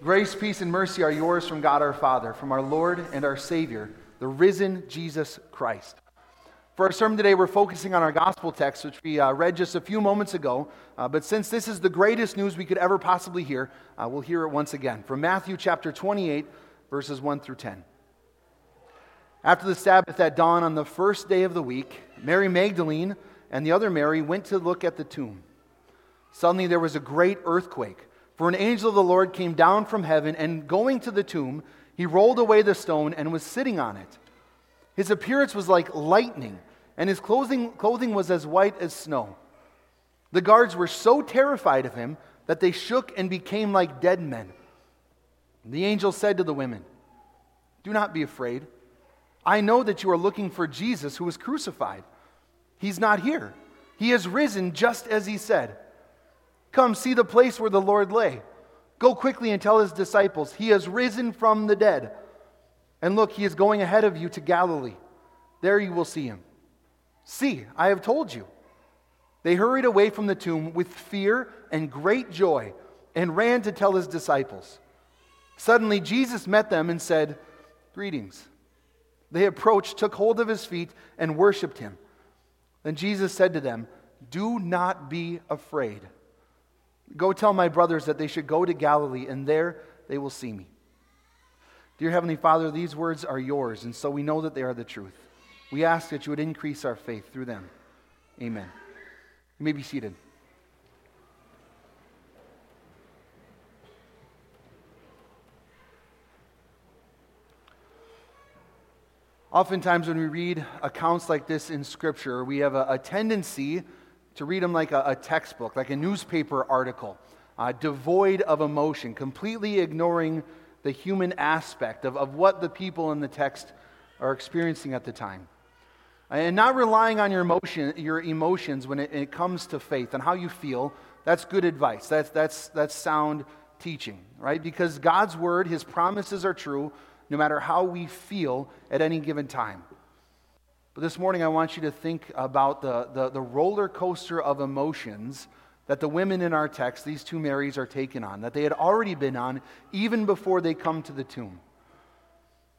Grace, peace, and mercy are yours from God our Father, from our Lord and our Savior, the risen Jesus Christ. For our sermon today, we're focusing on our gospel text, which we uh, read just a few moments ago. Uh, but since this is the greatest news we could ever possibly hear, uh, we'll hear it once again from Matthew chapter 28, verses 1 through 10. After the Sabbath at dawn on the first day of the week, Mary Magdalene and the other Mary went to look at the tomb. Suddenly there was a great earthquake. For an angel of the Lord came down from heaven, and going to the tomb, he rolled away the stone and was sitting on it. His appearance was like lightning, and his clothing, clothing was as white as snow. The guards were so terrified of him that they shook and became like dead men. The angel said to the women, Do not be afraid. I know that you are looking for Jesus who was crucified. He's not here, he has risen just as he said. Come, see the place where the Lord lay. Go quickly and tell his disciples, He has risen from the dead. And look, he is going ahead of you to Galilee. There you will see him. See, I have told you. They hurried away from the tomb with fear and great joy and ran to tell his disciples. Suddenly, Jesus met them and said, Greetings. They approached, took hold of his feet, and worshiped him. Then Jesus said to them, Do not be afraid. Go tell my brothers that they should go to Galilee, and there they will see me. Dear Heavenly Father, these words are yours, and so we know that they are the truth. We ask that you would increase our faith through them. Amen. You may be seated. Oftentimes, when we read accounts like this in Scripture, we have a, a tendency to read them like a, a textbook, like a newspaper article, uh, devoid of emotion, completely ignoring the human aspect of, of what the people in the text are experiencing at the time. And not relying on your, emotion, your emotions when it, it comes to faith and how you feel, that's good advice. That's, that's, that's sound teaching, right? Because God's word, his promises are true no matter how we feel at any given time. But this morning, I want you to think about the, the, the, roller coaster of emotions that the women in our text, these two Marys, are taken on, that they had already been on even before they come to the tomb.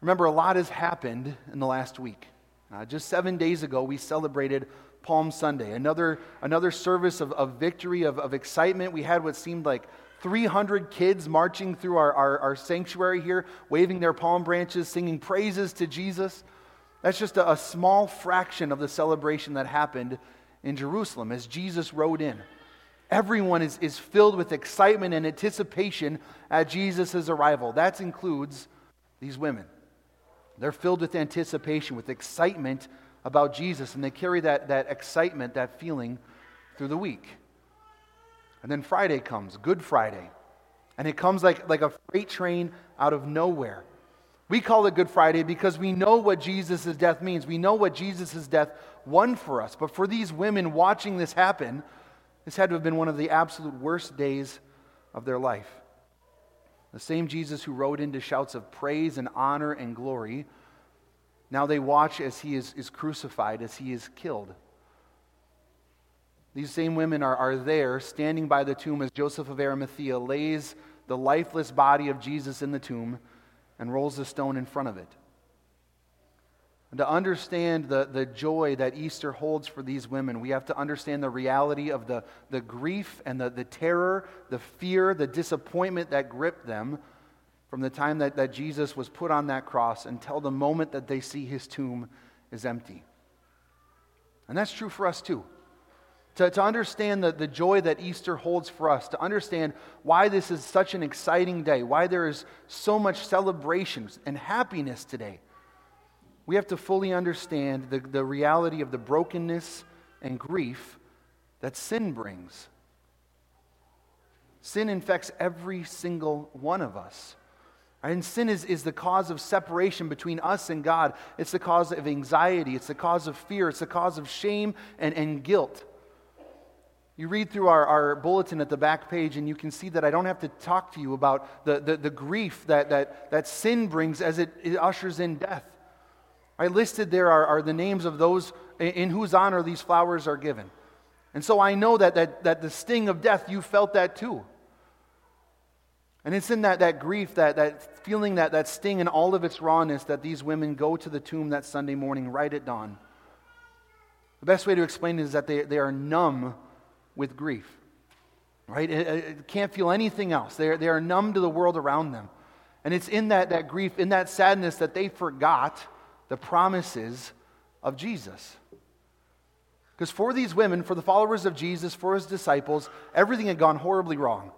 Remember, a lot has happened in the last week. Uh, just seven days ago, we celebrated Palm Sunday, another, another service of, of victory, of, of excitement. We had what seemed like 300 kids marching through our, our, our sanctuary here, waving their palm branches, singing praises to Jesus. That's just a, a small fraction of the celebration that happened in Jerusalem as Jesus rode in. Everyone is, is filled with excitement and anticipation at Jesus' arrival. That includes these women. They're filled with anticipation, with excitement about Jesus, and they carry that, that excitement, that feeling through the week. And then Friday comes, Good Friday, and it comes like, like a freight train out of nowhere. We call it Good Friday because we know what Jesus' death means. We know what Jesus' death won for us. But for these women watching this happen, this had to have been one of the absolute worst days of their life. The same Jesus who rode into shouts of praise and honor and glory, now they watch as he is, is crucified, as he is killed. These same women are, are there, standing by the tomb as Joseph of Arimathea lays the lifeless body of Jesus in the tomb and rolls the stone in front of it. And to understand the, the joy that Easter holds for these women, we have to understand the reality of the, the grief and the, the terror, the fear, the disappointment that gripped them from the time that, that Jesus was put on that cross until the moment that they see his tomb is empty. And that's true for us too to, to understand the, the joy that Easter holds for us, to understand why this is such an exciting day, why there is so much celebration and happiness today, we have to fully understand the, the reality of the brokenness and grief that sin brings. Sin infects every single one of us. And sin is, is the cause of separation between us and God. It's the cause of anxiety. It's the cause of fear. It's the cause of shame and, and guilt. You read through our, our bulletin at the back page, and you can see that I don't have to talk to you about the, the, the grief that, that, that sin brings as it, it ushers in death. I listed there are, are the names of those in, whose honor these flowers are given. And so I know that, that, that the sting of death, you felt that too. And it's in that, that grief, that, that feeling, that, that sting in all of its rawness that these women go to the tomb that Sunday morning right at dawn. The best way to explain it is that they, they are numb with grief, right? It, it can't feel anything else. They are, they are numb to the world around them. And it's in that, that grief, in that sadness, that they forgot the promises of Jesus. Because for these women, for the followers of Jesus, for his disciples, everything had gone horribly wrong.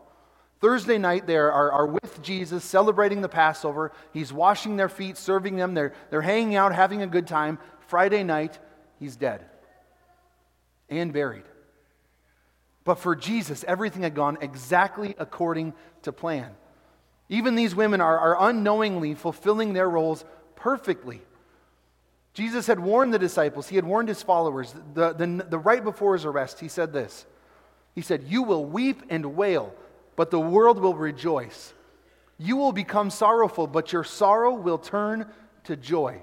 Thursday night, they are, are, with Jesus, celebrating the Passover. He's washing their feet, serving them. They're, they're hanging out, having a good time. Friday night, he's dead and buried. But for Jesus, everything had gone exactly according to plan. Even these women are, are unknowingly fulfilling their roles perfectly. Jesus had warned the disciples, he had warned his followers. The, the, the right before his arrest, he said this He said, You will weep and wail, but the world will rejoice. You will become sorrowful, but your sorrow will turn to joy.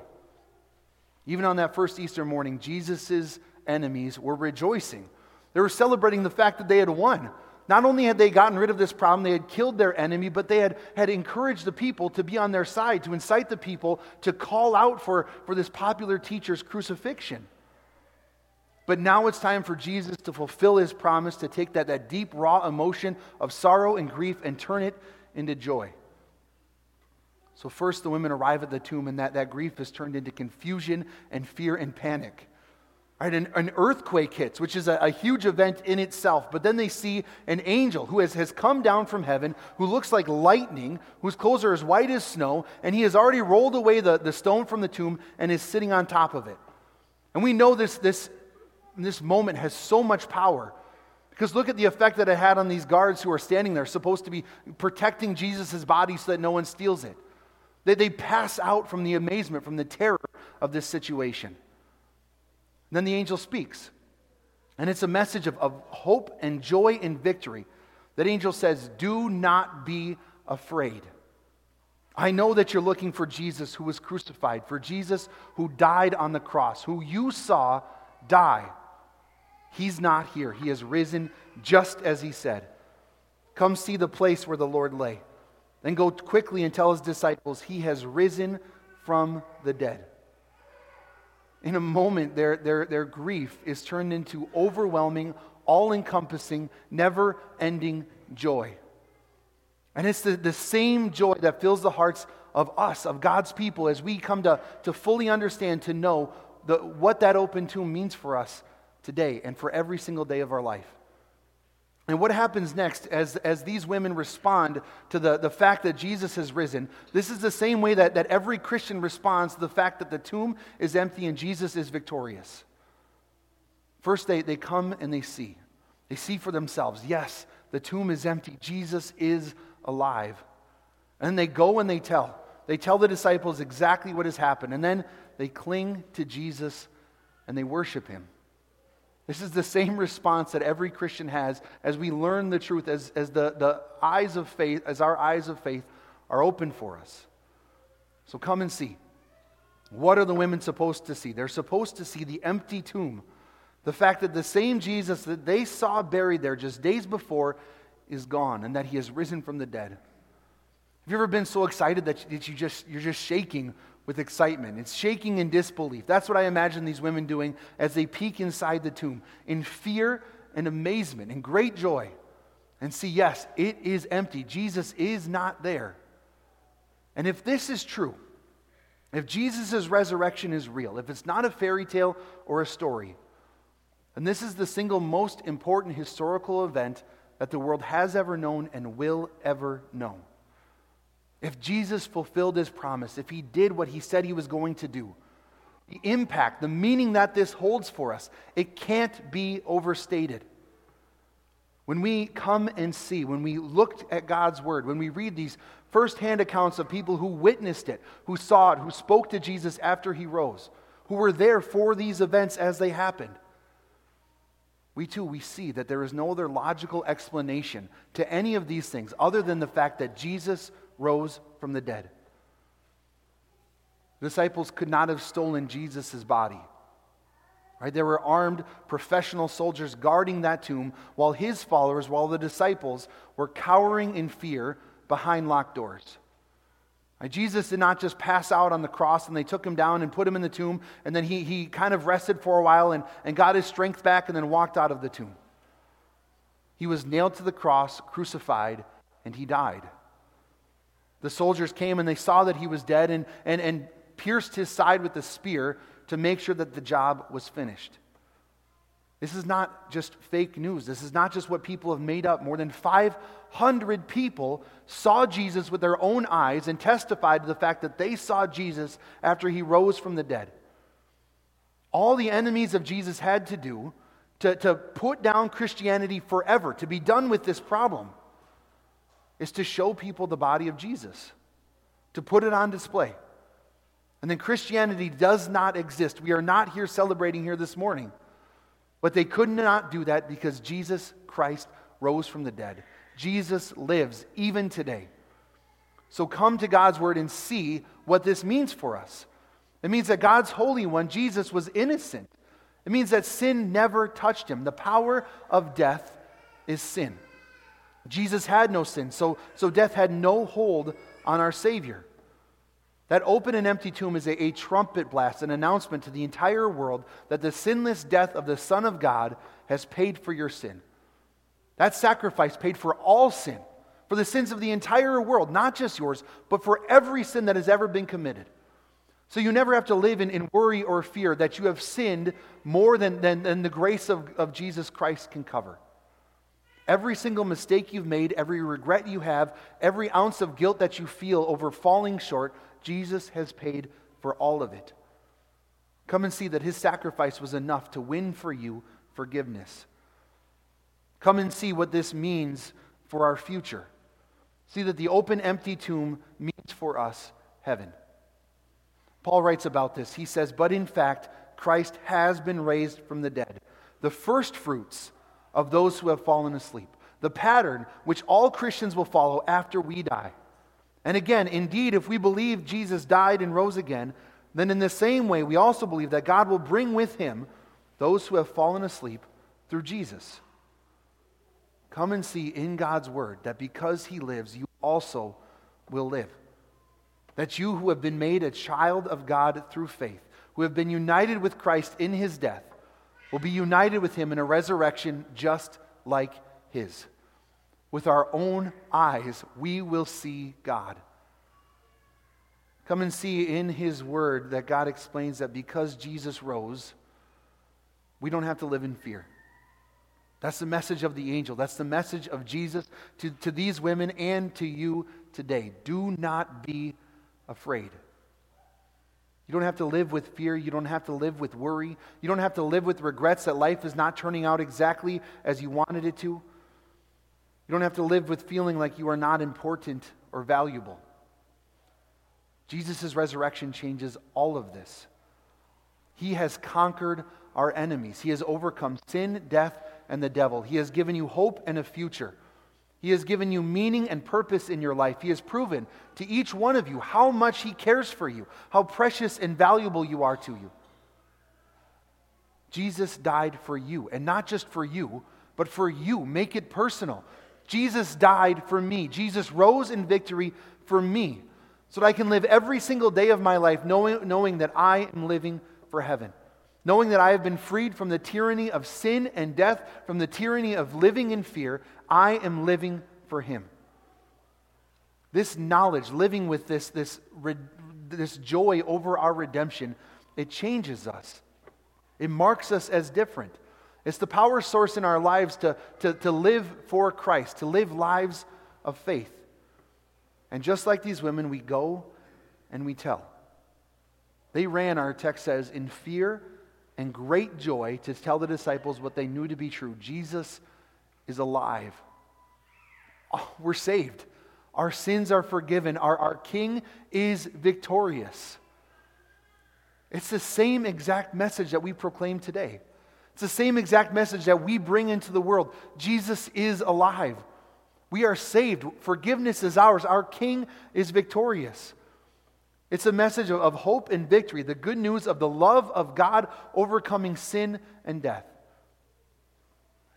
Even on that first Easter morning, Jesus' enemies were rejoicing. They were celebrating the fact that they had won. Not only had they gotten rid of this problem, they had killed their enemy, but they had, had encouraged the people to be on their side, to incite the people to call out for, for this popular teacher's crucifixion. But now it's time for Jesus to fulfill his promise to take that, that deep, raw emotion of sorrow and grief and turn it into joy. So, first, the women arrive at the tomb, and that, that grief is turned into confusion and fear and panic. Right, an, an, earthquake hits, which is a, a, huge event in itself. But then they see an angel who has, has come down from heaven, who looks like lightning, whose clothes are as white as snow, and he has already rolled away the, the stone from the tomb and is sitting on top of it. And we know this, this, this moment has so much power. Because look at the effect that it had on these guards who are standing there, supposed to be protecting Jesus' body so that no one steals it. They, they pass out from the amazement, from the terror of this situation. Then the angel speaks. And it's a message of, of hope and joy and victory. That angel says, Do not be afraid. I know that you're looking for Jesus who was crucified, for Jesus who died on the cross, who you saw die. He's not here. He has risen just as he said. Come see the place where the Lord lay. Then go quickly and tell his disciples, He has risen from the dead in a moment, their, their, their grief is turned into overwhelming, all encompassing, never ending joy. And it's the, the same joy that fills the hearts of us, of God's people, as we come to, to fully understand, to know the, what that open tomb means for us today and for every single day of our life. And what happens next as, as these women respond to the, the fact that Jesus has risen? This is the same way that, that every Christian responds to the fact that the tomb is empty and Jesus is victorious. First, they, they come and they see. They see for themselves yes, the tomb is empty, Jesus is alive. And they go and they tell. They tell the disciples exactly what has happened. And then they cling to Jesus and they worship him. This is the same response that every Christian has as we learn the truth, as, as the, the eyes of faith, as our eyes of faith are open for us. So come and see. What are the women supposed to see? They're supposed to see the empty tomb. The fact that the same Jesus that they saw buried there just days before is gone and that he has risen from the dead. Have you ever been so excited that you just, you're just shaking with excitement. It's shaking in disbelief. That's what I imagine these women doing as they peek inside the tomb in fear and amazement and great joy and see, yes, it is empty. Jesus is not there. And if this is true, if Jesus' resurrection is real, if it's not a fairy tale or a story, and this is the single most important historical event that the world has ever known and will ever know. If Jesus fulfilled his promise, if he did what he said he was going to do, the impact, the meaning that this holds for us, it can't be overstated. When we come and see, when we look at God's word, when we read these firsthand accounts of people who witnessed it, who saw it, who spoke to Jesus after he rose, who were there for these events as they happened, we too we see that there is no other logical explanation to any of these things other than the fact that Jesus rose from the dead. The disciples could not have stolen Jesus' body. Right? There were armed professional soldiers guarding that tomb while his followers, while the disciples were cowering in fear, behind locked doors. Jesus did not just pass out on the cross and they took him down and put him in the tomb, and then he, he kind of rested for a while and, and got his strength back and then walked out of the tomb. He was nailed to the cross, crucified, and he died. The soldiers came and they saw that he was dead and, and, and pierced his side with a spear to make sure that the job was finished. This is not just fake news. This is not just what people have made up. More than 500 people saw Jesus with their own eyes and testified to the fact that they saw Jesus after he rose from the dead. All the enemies of Jesus had to do to, to put down Christianity forever, to be done with this problem, is to show people the body of Jesus, to put it on display. And then Christianity does not exist. We are not here celebrating here this morning. But they could not do that because Jesus Christ rose from the dead. Jesus lives even today. So come to God's word and see what this means for us. It means that God's Holy One, Jesus, was innocent. It means that sin never touched him. The power of death is sin. Jesus had no sin, so, so death had no hold on our Savior. That open and empty tomb is a, a, trumpet blast, an announcement to the entire world that the sinless death of the Son of God has paid for your sin. That sacrifice paid for all sin, for the sins of the entire world, not just yours, but for every sin that has ever been committed. So you never have to live in, in worry or fear that you have sinned more than, than, than the grace of, of Jesus Christ can cover. Every single mistake you've made, every regret you have, every ounce of guilt that you feel over falling short, Jesus has paid for all of it. Come and see that his sacrifice was enough to win for you forgiveness. Come and see what this means for our future. See that the open, empty tomb means for us heaven. Paul writes about this. He says, But in fact, Christ has been raised from the dead, the first fruits of those who have fallen asleep, the pattern which all Christians will follow after we die. And again, indeed, if we believe Jesus died and rose again, then in the same way, we also believe that God will bring with him those who have fallen asleep through Jesus. Come and see in God's word that because he lives, you also will live. That you who have been made a child of God through faith, who have been united with Christ in his death, will be united with him in a resurrection just like his. With our own eyes, we will see God. Come and see in his word that God explains that because Jesus rose, we don't have to live in fear. That's the message of the angel. That's the message of Jesus to, to these women and to you today. Do not be afraid. You don't have to live with fear. You don't have to live with worry. You don't have to live with regrets that life is not turning out exactly as you wanted it to. You don't have to live with feeling like you are not important or valuable. Jesus' resurrection changes all of this. He has conquered our enemies, He has overcome sin, death, and the devil. He has given you hope and a future. He has given you meaning and purpose in your life. He has proven to each one of you how much He cares for you, how precious and valuable you are to you. Jesus died for you, and not just for you, but for you. Make it personal. Jesus died for me. Jesus rose in victory for me so that I can live every single day of my life knowing, knowing that I am living for heaven. Knowing that I have been freed from the tyranny of sin and death, from the tyranny of living in fear, I am living for Him. This knowledge, living with this, this, this joy over our redemption, it changes us. It marks us as different. It's the power source in our lives to, to, to live for Christ, to live lives of faith. And just like these women, we go and we tell. They ran, our text says, in fear and great joy to tell the disciples what they knew to be true Jesus is alive. Oh, we're saved. Our sins are forgiven. Our, our King is victorious. It's the same exact message that we proclaim today. It's the same exact message that we bring into the world. Jesus is alive. We are saved. Forgiveness is ours. Our King is victorious. It's a message of, of hope and victory, the good news of the love of God overcoming sin and death.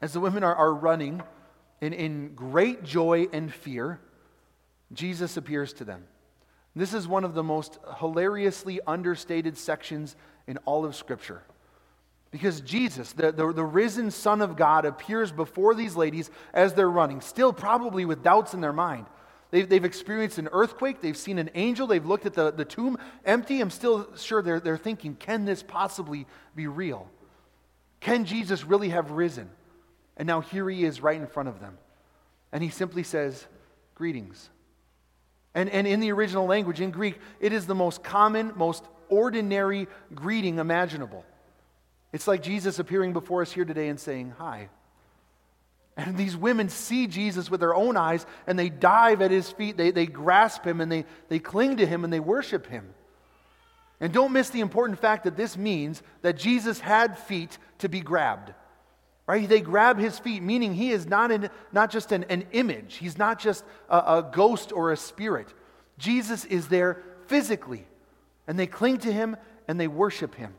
As the women are, are running in, in great joy and fear, Jesus appears to them. This is one of the most hilariously understated sections in all of Scripture. Because Jesus, the, the, the, risen Son of God, appears before these ladies as they're running, still probably with doubts in their mind. They've, they've experienced an earthquake, they've seen an angel, they've looked at the, the tomb empty. I'm still sure they're, they're thinking, can this possibly be real? Can Jesus really have risen? And now here he is right in front of them. And he simply says, Greetings. And, and in the original language, in Greek, it is the most common, most ordinary greeting imaginable. It's like Jesus appearing before us here today and saying, Hi. And these women see Jesus with their own eyes and they dive at his feet. They, they grasp him and they, they cling to him and they worship him. And don't miss the important fact that this means that Jesus had feet to be grabbed. Right? They grab his feet, meaning he is not, in, not just an, an image, he's not just a, a ghost or a spirit. Jesus is there physically. And they cling to him and they worship him.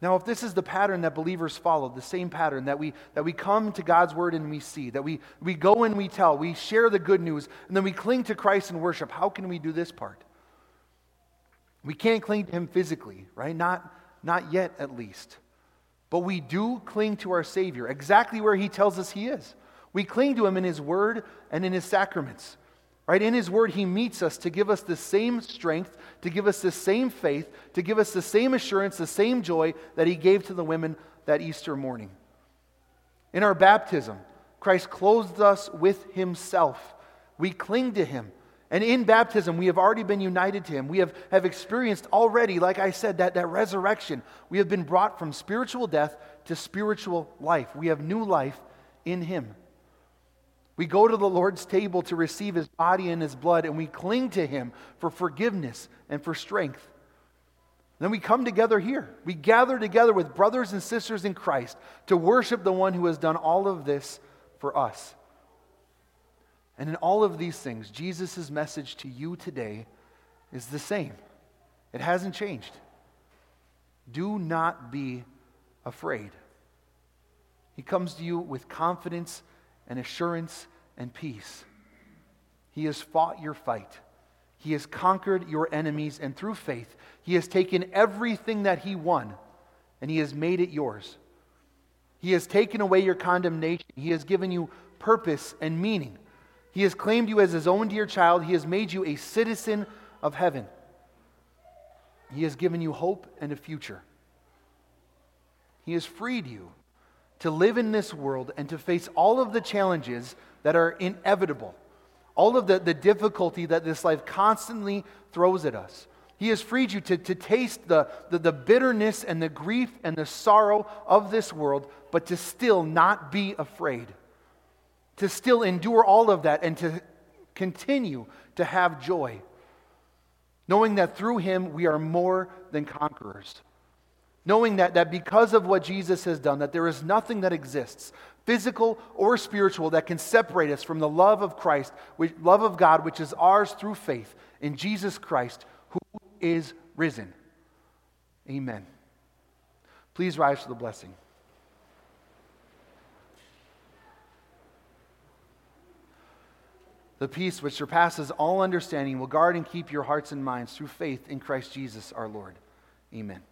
Now, if this is the pattern that believers follow, the same pattern that we, that we come to God's word and we see, that we, we go and we tell, we share the good news, and then we cling to Christ and worship, how can we do this part? We can't cling to Him physically, right? Not, not yet, at least. But we do cling to our Savior, exactly where He tells us He is. We cling to Him in His Word and in His sacraments. Right? In His Word, He meets us to give us the same strength, to give us the same faith, to give us the same assurance, the same joy that He gave to the women that Easter morning. In our baptism, Christ clothed us with Himself. We cling to Him. And in baptism, we have already been united to Him. We have, have experienced already, like I said, that, that resurrection. We have been brought from spiritual death to spiritual life. We have new life in Him. We go to the Lord's table to receive his body and his blood, and we cling to him for forgiveness and for strength. Then we come together here. We gather together with brothers and sisters in Christ to worship the one who has done all of this for us. And in all of these things, Jesus' message to you today is the same. It hasn't changed. Do not be afraid. He comes to you with confidence and assurance and peace. He has fought your fight. He has conquered your enemies, and through faith, He has taken everything that He won and He has made it yours. He has taken away your condemnation. He has given you purpose and meaning. He has claimed you as His own dear child. He has made you a citizen of heaven. He has given you hope and a future. He has freed you to live in this world and to face all of the challenges that are inevitable, all of the, the difficulty that this life constantly throws at us. He has freed you to, to taste the, the, the bitterness and the grief and the sorrow of this world, but to still not be afraid, to still endure all of that and to continue to have joy, knowing that through Him we are more than conquerors. Knowing that, that because of what Jesus has done, that there is nothing that exists, physical or spiritual, that can separate us from the love of Christ, which, love of God, which is ours through faith in Jesus Christ, who is risen. Amen. Please rise to the blessing. The peace which surpasses all understanding will guard and keep your hearts and minds through faith in Christ Jesus our Lord. Amen.